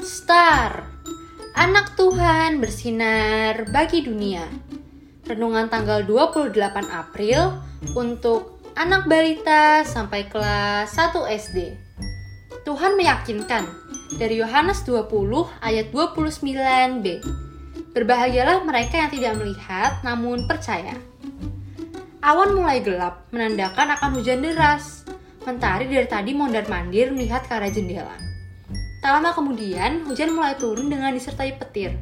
Star, anak Tuhan bersinar bagi dunia. Renungan tanggal 28 April untuk anak balita sampai kelas 1 SD. Tuhan meyakinkan dari Yohanes 20 ayat 29b. Berbahagialah mereka yang tidak melihat namun percaya. Awan mulai gelap menandakan akan hujan deras. Mentari dari tadi mondar-mandir melihat ke arah jendela. Tak lama kemudian, hujan mulai turun dengan disertai petir.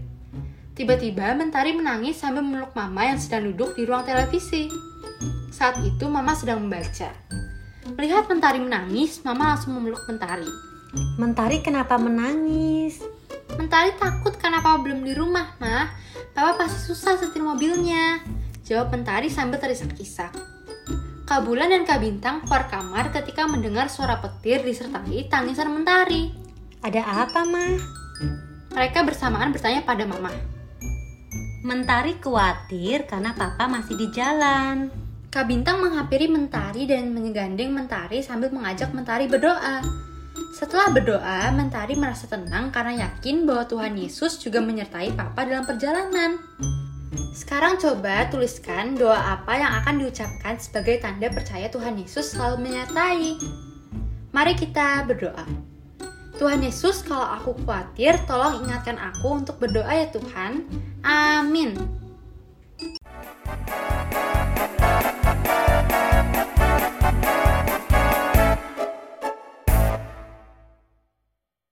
Tiba-tiba, Mentari menangis sambil memeluk Mama yang sedang duduk di ruang televisi. Saat itu, Mama sedang membaca. Melihat Mentari menangis, Mama langsung memeluk Mentari. Mentari kenapa menangis? Mentari takut karena Papa belum di rumah, Mah. Papa pasti susah setir mobilnya. Jawab Mentari sambil terisak-isak. Kak Bulan dan Kak Bintang keluar kamar ketika mendengar suara petir disertai tangisan Mentari. Ada apa, Ma? Mereka bersamaan bertanya pada Mama. Mentari khawatir karena Papa masih di jalan. Kak Bintang menghampiri Mentari dan menggandeng Mentari sambil mengajak Mentari berdoa. Setelah berdoa, Mentari merasa tenang karena yakin bahwa Tuhan Yesus juga menyertai Papa dalam perjalanan. Sekarang coba tuliskan doa apa yang akan diucapkan sebagai tanda percaya Tuhan Yesus selalu menyertai. Mari kita berdoa. Tuhan Yesus, kalau aku khawatir, tolong ingatkan aku untuk berdoa ya Tuhan. Amin.